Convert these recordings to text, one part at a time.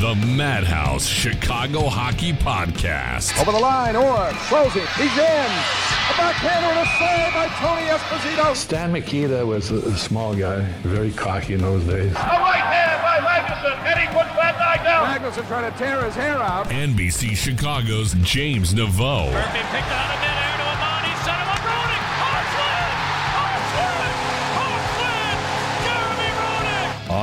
The Madhouse Chicago Hockey Podcast. Over the line, Orr throws it. He's in. A backhander and a save by Tony Esposito. Stan Mikita was a, a small guy, very cocky in those days. A right hand by Magnuson, and he puts that guy down. Magnuson trying to tear his hair out. NBC Chicago's James Neveau. Murphy picked out of midair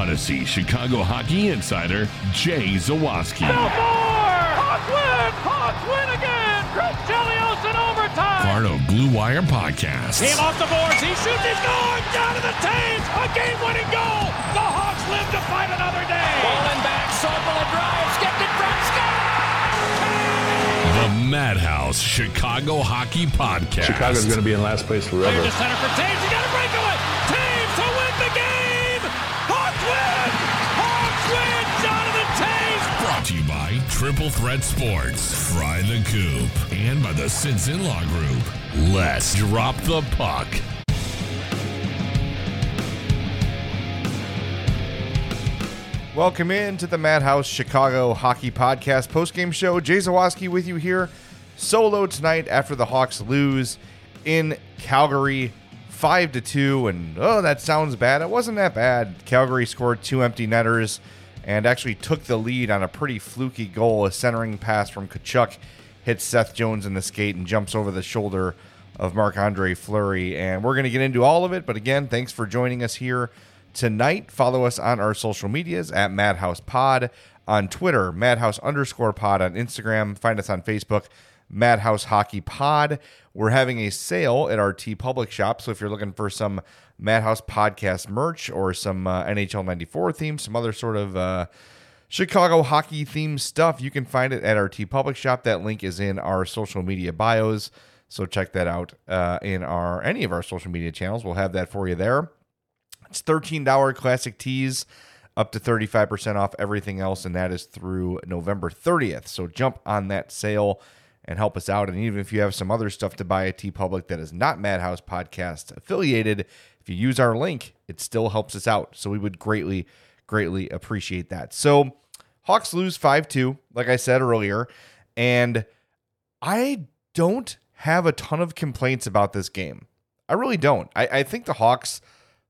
Audacy Chicago Hockey Insider Jay Zawaski. No more! Hawks win! Hawks win again! Chris Chelios in overtime! Farno Blue Wire Podcast. Team off the boards, he shoots, he's going! Down to the Toews! A game-winning goal! The Hawks live to fight another day! Bowling back, Sobel a drive, skipped in front, The Madhouse Chicago Hockey Podcast. Chicago's going to be in last place Clear forever. to center for Toews, he got a breakaway! Triple Threat Sports, Fry the Coop, and by the Sinson Law Group. Let's drop the puck. Welcome in to the Madhouse Chicago Hockey Podcast postgame show. Jay Zawaski with you here solo tonight after the Hawks lose in Calgary 5 to 2 and oh that sounds bad. It wasn't that bad. Calgary scored two empty netters and actually took the lead on a pretty fluky goal. A centering pass from Tkachuk hits Seth Jones in the skate and jumps over the shoulder of Marc Andre Fleury. And we're going to get into all of it. But again, thanks for joining us here tonight. Follow us on our social medias at Madhouse Pod on Twitter, Madhouse underscore pod on Instagram. Find us on Facebook, Madhouse Hockey Pod. We're having a sale at our TeePublic shop. So if you're looking for some Madhouse podcast merch or some uh, NHL 94 theme, some other sort of uh, Chicago hockey themed stuff, you can find it at our TeePublic shop. That link is in our social media bios. So check that out uh, in our any of our social media channels. We'll have that for you there. It's $13 classic tees, up to 35% off everything else, and that is through November 30th. So jump on that sale and help us out. And even if you have some other stuff to buy at TeePublic that is not Madhouse Podcast affiliated, if you use our link, it still helps us out. So we would greatly, greatly appreciate that. So Hawks lose 5 2, like I said earlier. And I don't have a ton of complaints about this game. I really don't. I, I think the Hawks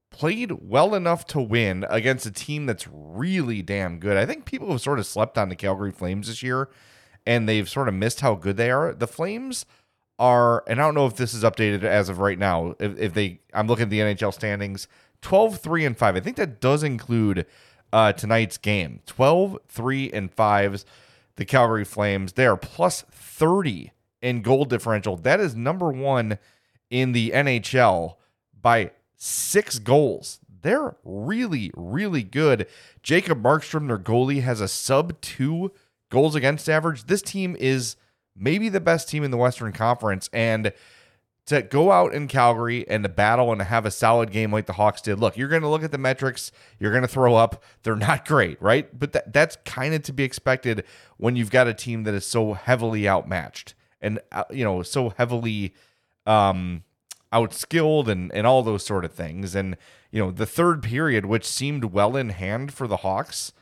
played well enough to win against a team that's really damn good. I think people have sort of slept on the Calgary Flames this year and they've sort of missed how good they are. The Flames are, and I don't know if this is updated as of right now, if, if they, I'm looking at the NHL standings, 12, 3, and 5. I think that does include uh, tonight's game. 12, 3, and 5s. The Calgary Flames, they are plus 30 in goal differential. That is number one in the NHL by six goals. They're really, really good. Jacob Markstrom, their goalie, has a sub two goals against average. This team is maybe the best team in the Western Conference. And to go out in Calgary and to battle and to have a solid game like the Hawks did. Look, you're going to look at the metrics, you're going to throw up. They're not great, right? But that, that's kind of to be expected when you've got a team that is so heavily outmatched and uh, you know so heavily um, outskilled and and all those sort of things. And you know the third period, which seemed well in hand for the Hawks,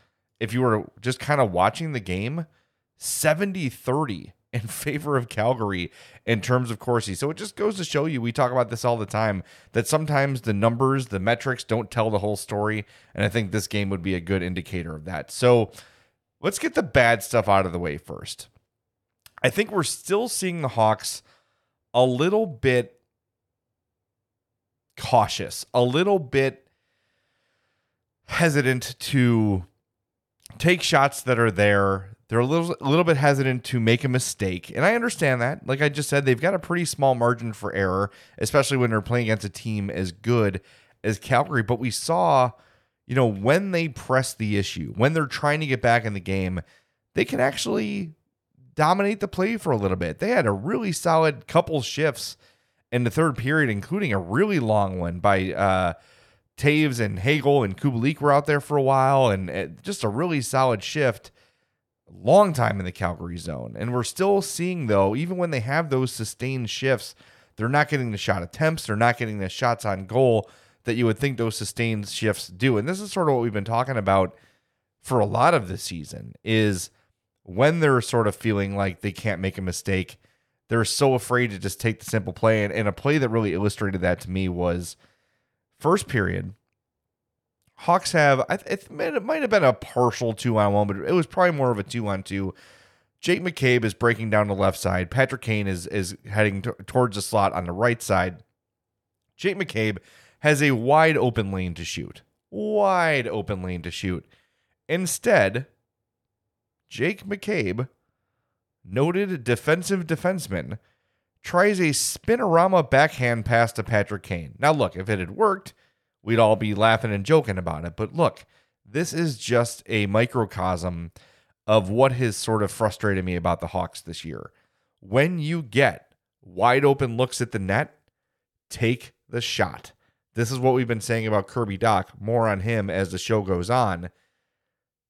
if you were just kind of watching the game, 70-30 in favor of Calgary in terms of Corsi. So it just goes to show you, we talk about this all the time, that sometimes the numbers, the metrics don't tell the whole story. And I think this game would be a good indicator of that. So let's get the bad stuff out of the way first. I think we're still seeing the Hawks a little bit cautious, a little bit hesitant to take shots that are there they're a little a little bit hesitant to make a mistake, and I understand that. Like I just said, they've got a pretty small margin for error, especially when they're playing against a team as good as Calgary. But we saw, you know, when they press the issue, when they're trying to get back in the game, they can actually dominate the play for a little bit. They had a really solid couple shifts in the third period, including a really long one by uh, Toews and Hagel and Kubalik were out there for a while, and uh, just a really solid shift long time in the Calgary zone. And we're still seeing, though, even when they have those sustained shifts, they're not getting the shot attempts, they're not getting the shots on goal that you would think those sustained shifts do. And this is sort of what we've been talking about for a lot of the season is when they're sort of feeling like they can't make a mistake, they're so afraid to just take the simple play. And, and a play that really illustrated that to me was first period, Hawks have, it might have been a partial two on one, but it was probably more of a two on two. Jake McCabe is breaking down the left side. Patrick Kane is is heading t- towards the slot on the right side. Jake McCabe has a wide open lane to shoot. Wide open lane to shoot. Instead, Jake McCabe, noted defensive defenseman, tries a spinorama backhand pass to Patrick Kane. Now, look, if it had worked, we'd all be laughing and joking about it. But look, this is just a microcosm of what has sort of frustrated me about the Hawks this year. When you get wide open looks at the net, take the shot. This is what we've been saying about Kirby Dach. More on him as the show goes on.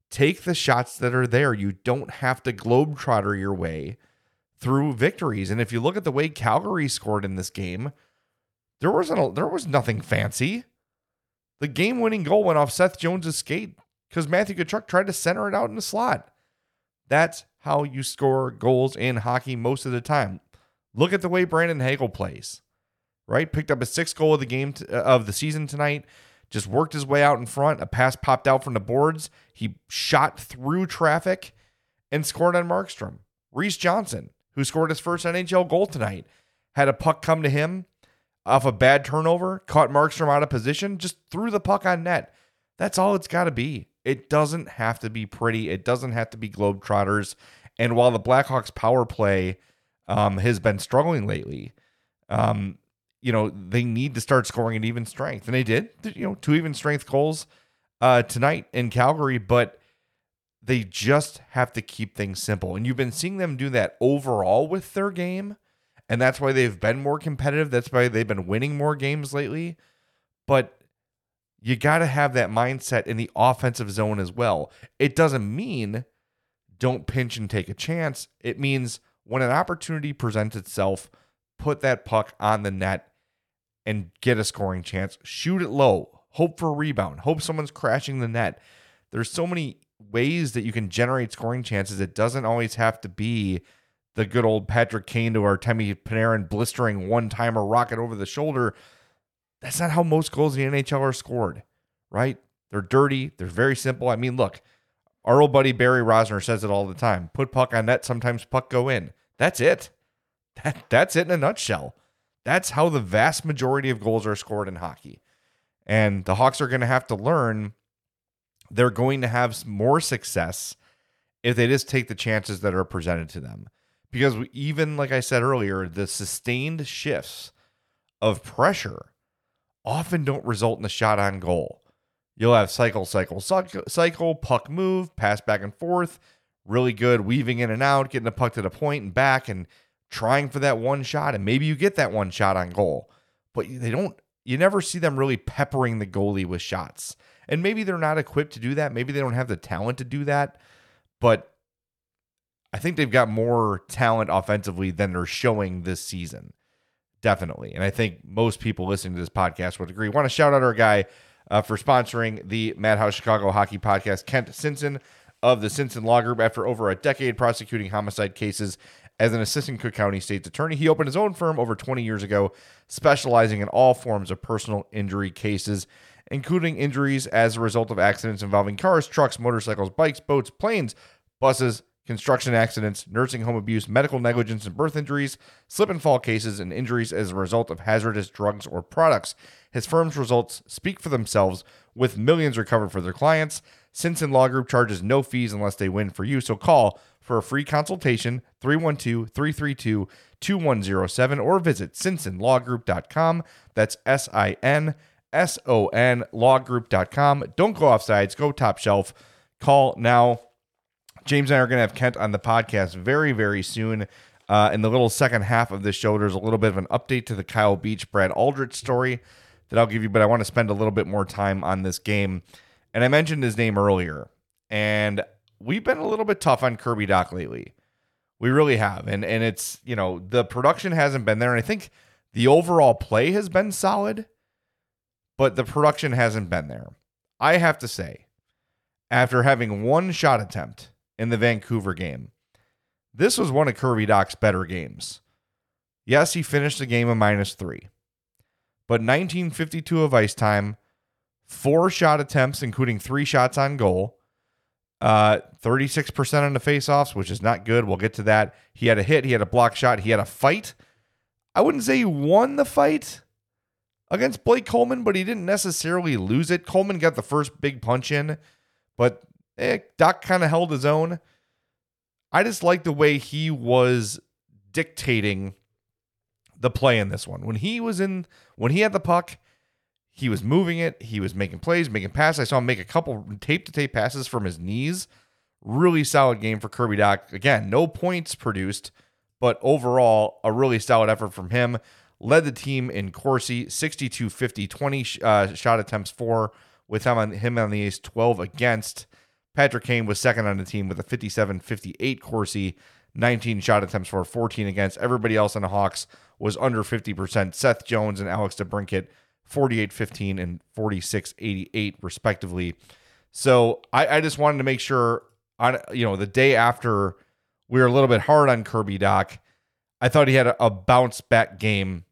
Take the shots that are there. You don't have to globetrotter your way through victories. And if you look at the way Calgary scored in this game, there wasn't a, there was nothing fancy. The game winning goal went off Seth Jones's skate because Matthew Tkachuk tried to center it out in the slot. That's how you score goals in hockey most of the time. Look at the way Brandon Hagel plays, right? Picked up a sixth goal of the game t- uh, of the season tonight. Just worked his way out in front. A pass popped out from the boards. He shot through traffic and scored on Markstrom. Reese Johnson, who scored his first NHL goal tonight, had a puck come to him off a bad turnover, caught Markstrom out of position, just threw the puck on net. That's all it's got to be. It doesn't have to be pretty. It doesn't have to be Globetrotters. And while the Blackhawks power play um, has been struggling lately, um, you know, they need to start scoring at even strength. And they did, you know, two even strength goals uh, tonight in Calgary, but they just have to keep things simple. And you've been seeing them do that overall with their game and that's why they've been more competitive. That's why they've been winning more games lately. But you got to have that mindset in the offensive zone as well. It doesn't mean don't pinch and take a chance. It means when an opportunity presents itself, put that puck on the net and get a scoring chance. Shoot it low. Hope for a rebound. Hope someone's crashing the net. There's so many ways that you can generate scoring chances. It doesn't always have to be the good old Patrick Kane to Artemi Panarin blistering one timer rocket over the shoulder. That's not how most goals in the NHL are scored, right? They're dirty. They're very simple. I mean, look, our old buddy Barry Rozner says it all the time. Put puck on net, sometimes puck go in. That's it. That, that's it in a nutshell. That's how the vast majority of goals are scored in hockey. And the Hawks are going to have to learn they're going to have more success if they just take the chances that are presented to them because even like I said earlier, the sustained shifts of pressure often don't result in a shot on goal. You'll have cycle, cycle, cycle, puck move, pass back and forth, really good weaving in and out, getting the puck to the point and back, and trying for that one shot, and maybe you get that one shot on goal, but they don't. You never see them really peppering the goalie with shots. And maybe they're not equipped to do that. Maybe they don't have the talent to do that. But I think they've got more talent offensively than they're showing this season. Definitely. And I think most people listening to this podcast would agree. Want to shout out our guy uh, for sponsoring the Madhouse Chicago Hockey Podcast, Kent Sinson of the Sinson Law Group. After over a decade prosecuting homicide cases as an assistant Cook County State's attorney, he opened his own firm over 20 years ago, specializing in all forms of personal injury cases, including injuries as a result of accidents involving cars, trucks, motorcycles, bikes, boats, planes, buses, construction accidents, nursing home abuse, medical negligence and birth injuries, slip and fall cases, and injuries as a result of hazardous drugs or products. His firm's results speak for themselves, with millions recovered for their clients. Sinson Law Group charges no fees unless they win for you, so call for a free consultation 312 332 2107 or visit sinsonlawgroup.com. That's S I N S O N lawgroup.com. Don't go off sides, go top shelf. Call now James and I are going to have Kent on the podcast very, very soon. Uh, in the little second half of this show, there's a little bit of an update to the Kyle Beach, Brad Aldrich story that I'll give you, but I want to spend a little bit more time on this game. And I mentioned his name earlier, and we've been a little bit tough on Kirby Dach lately. We really have. And and it's, you know, the production hasn't been there. And I think the overall play has been solid, but the production hasn't been there. I have to say, after having one shot attempt in the Vancouver game. This was one of Kirby Dach's better games. Yes, he finished the game a minus three, but 1952 of ice time, four shot attempts, including three shots on goal, uh, 36% on the faceoffs, which is not good. We'll get to that. He had a hit, he had a block shot, he had a fight. I wouldn't say he won the fight against Blake Coleman, but he didn't necessarily lose it. Coleman got the first big punch in, but eh, Dach kind of held his own. I just like the way he was dictating the play in this one. When he was in, when he had the puck, he was moving it. He was making plays, making passes. I saw him make a couple tape to tape passes from his knees. Really solid game for Kirby Dach. Again, no points produced, but overall, a really solid effort from him. Led the team in Corsi, 62 50, 20 uh, shot attempts for, with him on, him on the ace, 12 against. Patrick Kane was second on the team with a 57 58 Corsi, 19 shot attempts for, 14 against. Everybody else on the Hawks was under 50%. Seth Jones and Alex DeBrincat, 48 15 and 46 88, respectively. So I, I just wanted to make sure on you know the day after we were a little bit hard on Kirby Dach. I thought he had a bounce back game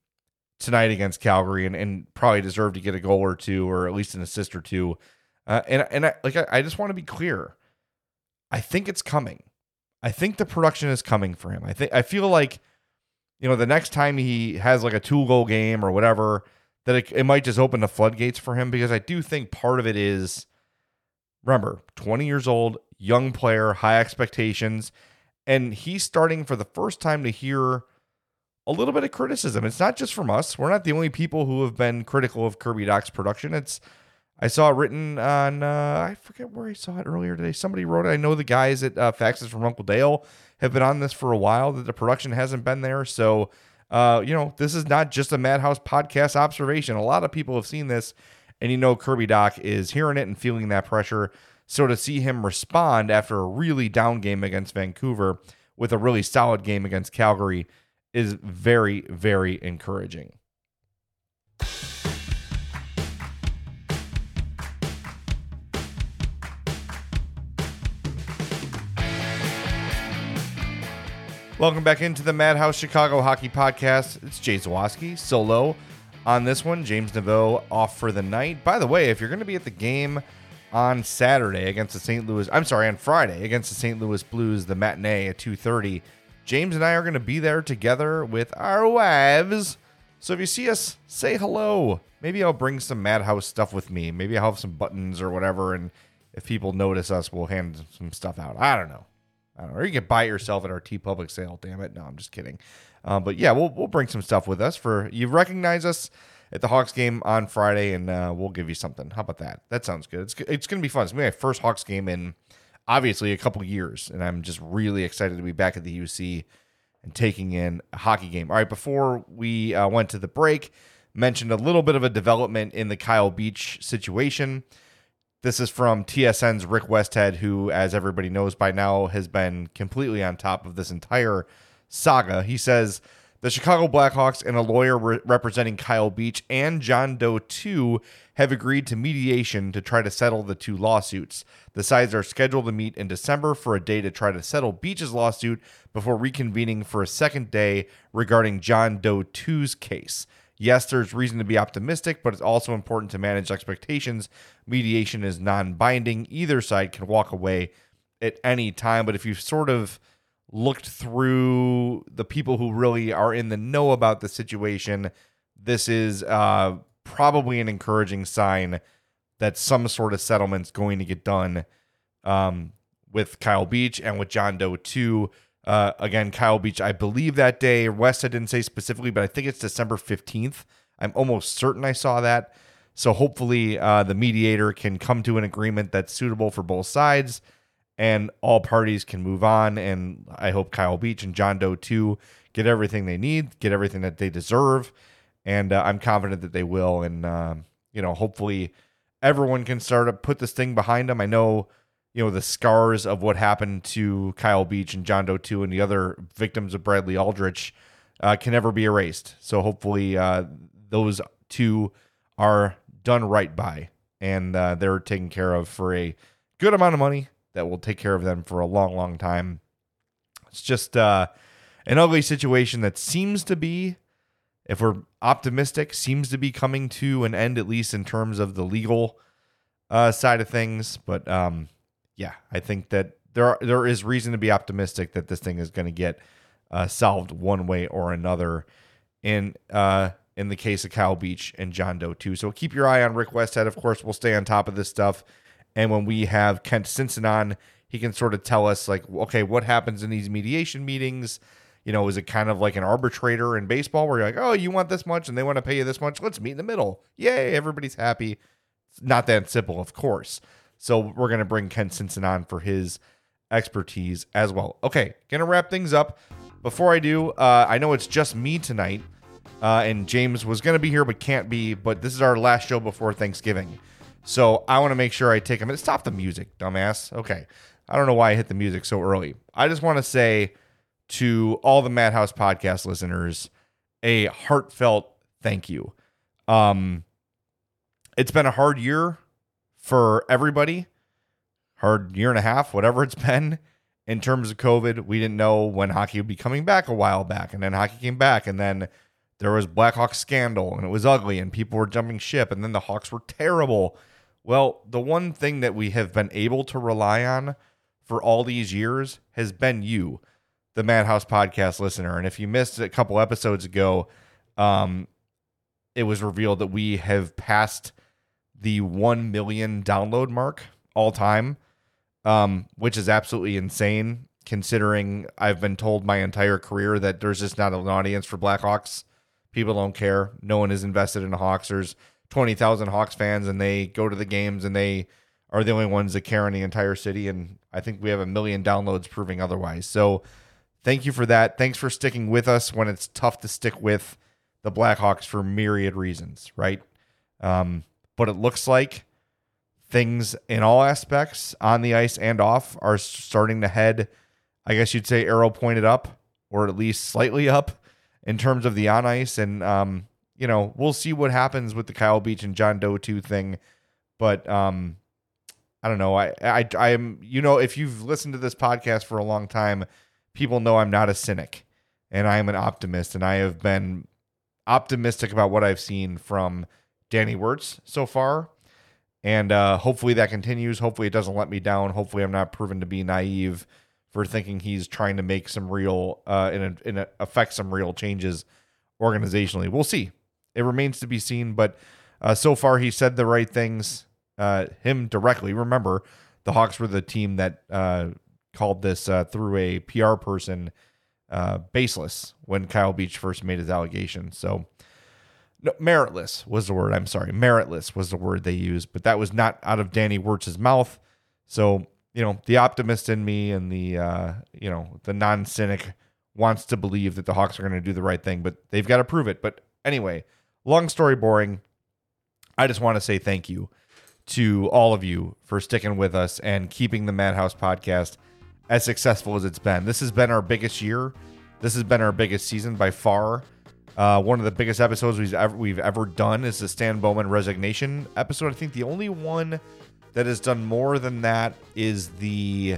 tonight against Calgary and, and probably deserved to get a goal or two or at least an assist or two. Uh, and and I, like I, I just want to be clear. I think it's coming. I think the production is coming for him. I think I feel like you know the next time he has like a two goal game or whatever that it, it might just open the floodgates for him because I do think part of it is remember 20 years old, young player, high expectations, and he's starting for the first time to hear a little bit of criticism. It's not just from us. We're not the only people who have been critical of Kirby Dach's production. It's I saw it written on, uh, I forget where I saw it earlier today. Somebody wrote it. I know the guys at uh, Faxes from Uncle Dale have been on this for a while, that the production hasn't been there. So, uh, you know, this is not just a Madhouse podcast observation. A lot of people have seen this, and you know, Kirby Dach is hearing it and feeling that pressure. So, to see him respond after a really down game against Vancouver with a really solid game against Calgary is very, very encouraging. Welcome back into the Madhouse Chicago Hockey Podcast. It's Jay Zawaski solo on this one. James Neveau off for the night. By the way, if you're going to be at the game on Saturday against the St. Louis, I'm sorry, on Friday against the St. Louis Blues, the matinee at 2:30, James and I are going to be there together with our wives. So if you see us, say hello. Maybe I'll bring some Madhouse stuff with me. Maybe I'll have some buttons or whatever, and if people notice us, we'll hand some stuff out. I don't know. I don't know. Or you can buy it yourself at our TeePublic sale. Damn it. No, I'm just kidding. Uh, but yeah, we'll we'll bring some stuff with us for you recognize us at the Hawks game on Friday, and uh, we'll give you something. How about that? That sounds good. It's it's gonna be fun. It's gonna be my first Hawks game in obviously a couple years, and I'm just really excited to be back at the UC and taking in a hockey game. All right, before we uh, went to the break, mentioned a little bit of a development in the Kyle Beach situation. This is from TSN's Rick Westhead, who, as everybody knows by now, has been completely on top of this entire saga. He says the Chicago Blackhawks and a lawyer re- representing Kyle Beach and John Doe 2 have agreed to mediation to try to settle the two lawsuits. The sides are scheduled to meet in December for a day to try to settle Beach's lawsuit before reconvening for a second day regarding John Doe 2's case. Yes, there's reason to be optimistic, but it's also important to manage expectations. Mediation is non binding. Either side can walk away at any time. But if you've sort of looked through the people who really are in the know about the situation, this is uh, probably an encouraging sign that some sort of settlement's going to get done um, with Kyle Beach and with John Doe too. Uh, again, Kyle Beach, I believe that day. West, I didn't say specifically, but I think it's December 15th. I'm almost certain I saw that. So hopefully, uh, the mediator can come to an agreement that's suitable for both sides and all parties can move on. And I hope Kyle Beach and John Doe too get everything they need, get everything that they deserve. And uh, I'm confident that they will. And, uh, you know, hopefully everyone can start to put this thing behind them. I know you know the scars of what happened to Kyle Beach and John Doe 2 and the other victims of Bradley Aldrich uh, can never be erased. So hopefully uh, those two are done right by and uh, they're taken care of for a good amount of money that will take care of them for a long, long time. It's just uh, an ugly situation that seems to be, if we're optimistic, seems to be coming to an end, at least in terms of the legal uh, side of things. But um, yeah, I think that there are, there is reason to be optimistic that this thing is going to get uh, solved one way or another. In uh, in the case of Kyle Beach and John Doe too. So keep your eye on Rick Westhead. Of course, we'll stay on top of this stuff. And when we have Kent Sinson on, he can sort of tell us like, okay, what happens in these mediation meetings? You know, is it kind of like an arbitrator in baseball where you're like, oh, you want this much and they want to pay you this much? Let's meet in the middle. Yay, everybody's happy. It's not that simple, of course. So we're going to bring Kent Sinson on for his expertise as well. Okay, to wrap things up. Before I do, uh, I know it's just me tonight, uh, and James was going to be here but can't be, but this is our last show before Thanksgiving. So I want to make sure I take a minute. Stop the music, dumbass. Okay. I don't know why I hit the music so early. I just want to say to all the Madhouse podcast listeners a heartfelt thank you. Um, it's been a hard year for everybody. Hard year and a half, whatever it's been in terms of COVID. We didn't know when hockey would be coming back a while back, and then hockey came back, and then there was Blackhawks scandal, and it was ugly, and people were jumping ship, and then the Hawks were terrible. Well, the one thing that we have been able to rely on for all these years has been you, the Madhouse podcast listener. And if you missed a couple episodes ago, um, it was revealed that we have passed the 1 million download mark all time, um, which is absolutely insane considering I've been told my entire career that there's just not an audience for Blackhawks. People don't care. No one is invested in the Hawks. There's 20,000 Hawks fans and they go to the games and they are the only ones that care in the entire city. And I think we have a million downloads proving otherwise. So thank you for that. Thanks for sticking with us when it's tough to stick with the Blackhawks for myriad reasons, right? Um, but it looks like things in all aspects on the ice and off are starting to head, I guess you'd say, arrow pointed up or at least slightly up in terms of the on ice. And, um, you know, we'll see what happens with the Kyle Beach and John Doe 2 thing. But, um, I don't know. I, I, am, you know, if you've listened to this podcast for a long time, people know I'm not a cynic and I am an optimist. And I have been optimistic about what I've seen from Danny Wirtz so far. And uh, hopefully that continues. Hopefully it doesn't let me down. Hopefully I'm not proven to be naive for thinking he's trying to make some real uh, and, and affect some real changes organizationally. We'll see. It remains to be seen. But uh, so far he said the right things. Uh, him directly. Remember, the Hawks were the team that uh, called this uh, through a PR person uh, baseless when Kyle Beach first made his allegation. So no, meritless was the word. I'm sorry, meritless was the word they used, but that was not out of Danny Wirtz's mouth. So you know, the optimist in me and the uh, you know the non cynic wants to believe that the Hawks are going to do the right thing, but they've got to prove it. But anyway, long story boring. I just want to say thank you to all of you for sticking with us and keeping the Madhouse podcast as successful as it's been. This has been our biggest year. This has been our biggest season by far. Uh, one of the biggest episodes we've ever we've ever done is the Stan Bowman resignation episode. I think the only one that has done more than that is the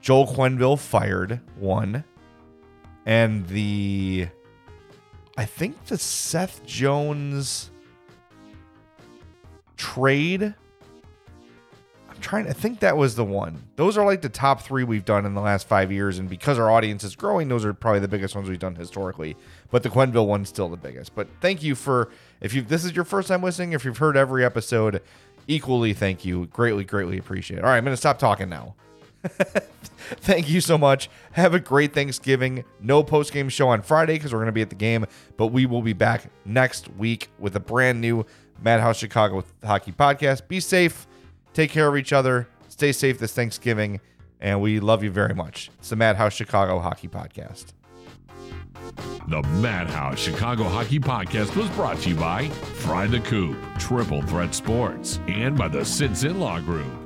Joel Quenneville fired one, and the I think the Seth Jones trade. I'm trying. I think that was the one. Those are like the top three we've done in the last five years, and because our audience is growing, those are probably the biggest ones we've done historically. But the Quenneville one's still the biggest. But thank you for if you this is your first time listening, if you've heard every episode, equally thank you. Greatly, greatly appreciate it. All right, I'm gonna stop talking now. Thank you so much. Have a great Thanksgiving. No post game show on Friday because we're going to be at the game, but we will be back next week with a brand new Madhouse Chicago Hockey podcast. Be safe. Take care of each other. Stay safe this Thanksgiving. And we love you very much. It's the Madhouse Chicago Hockey Podcast. The Madhouse Chicago Hockey Podcast was brought to you by Fry the Coop, Triple Threat Sports, and by the Sinson Law Group.